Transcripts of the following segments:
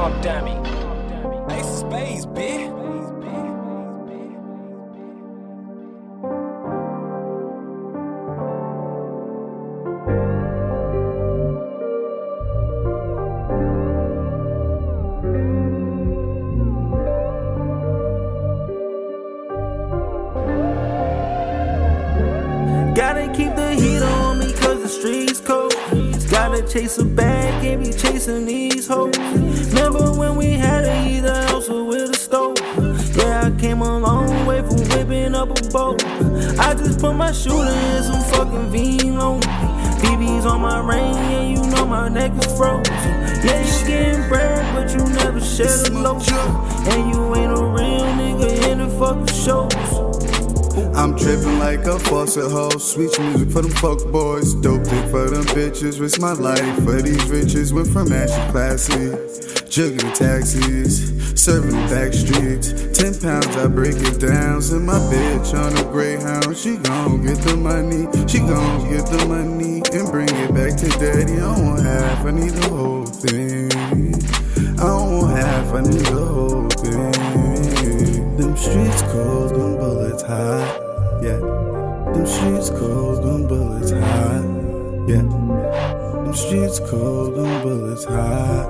Mob Dummy. Ace of spades, bitch. Chase a bag, can't be chasing these hoes. Remember when we had to eat a house with a stove? Yeah, I came a long way from whipping up a boat. I just put my shooter in some fucking vino. BB's on my ring, and you know my neck is frozen. Yeah, you getting bread, but you never shed a loaf. And you ain't a real nigga in the fucking shows. I'm tripping like a faucet hose. Sweet music for them fuck boys. Dope dick for them bitches. Risk my life for these riches. Went from ashy classy. Juggling taxis. Serving the back streets. Ten pounds, I break it down. Send my bitch on a greyhound. She gon' get the money. She gon' get the money. And bring it back to daddy. I don't want half, I need the whole thing. I don't want half, I need the whole streets cold, them bullets hot. Yeah. Them streets cold, them bullets hot.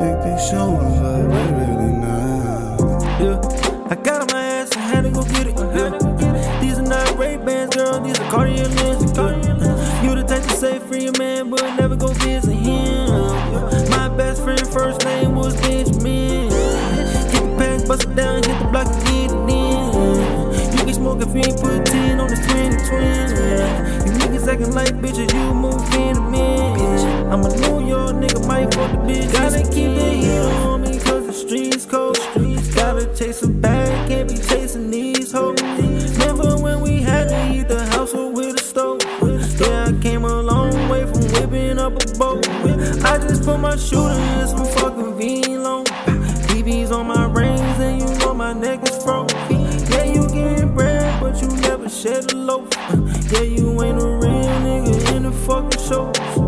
Think they showin' love, they really not. Yeah, I got on my ass and had to go get it. Yeah. These are not Ray Bans, girl. These are Cartier lenses. You the type to say free a man, but never go visit him. My best friend first name was Benjamin. Get the bust it down, hit the block get it in. You can smoke if you ain't put 10 on this 2020. Yeah. You niggas acting like bitches, you move in a minute. I'm a New York nigga, might fuck the bitch. Gotta keep the heat on me, cause the streets cold. Streets gotta chase a bag, can't be chasing these hoes. Remember when we had to heat the house up with a stove? Yeah, I came a long way from whipping up a boat. I just put my shooter in some fucking vino. BB's on my shed a loaf. Uh, yeah, you ain't a real nigga in the fucking shows.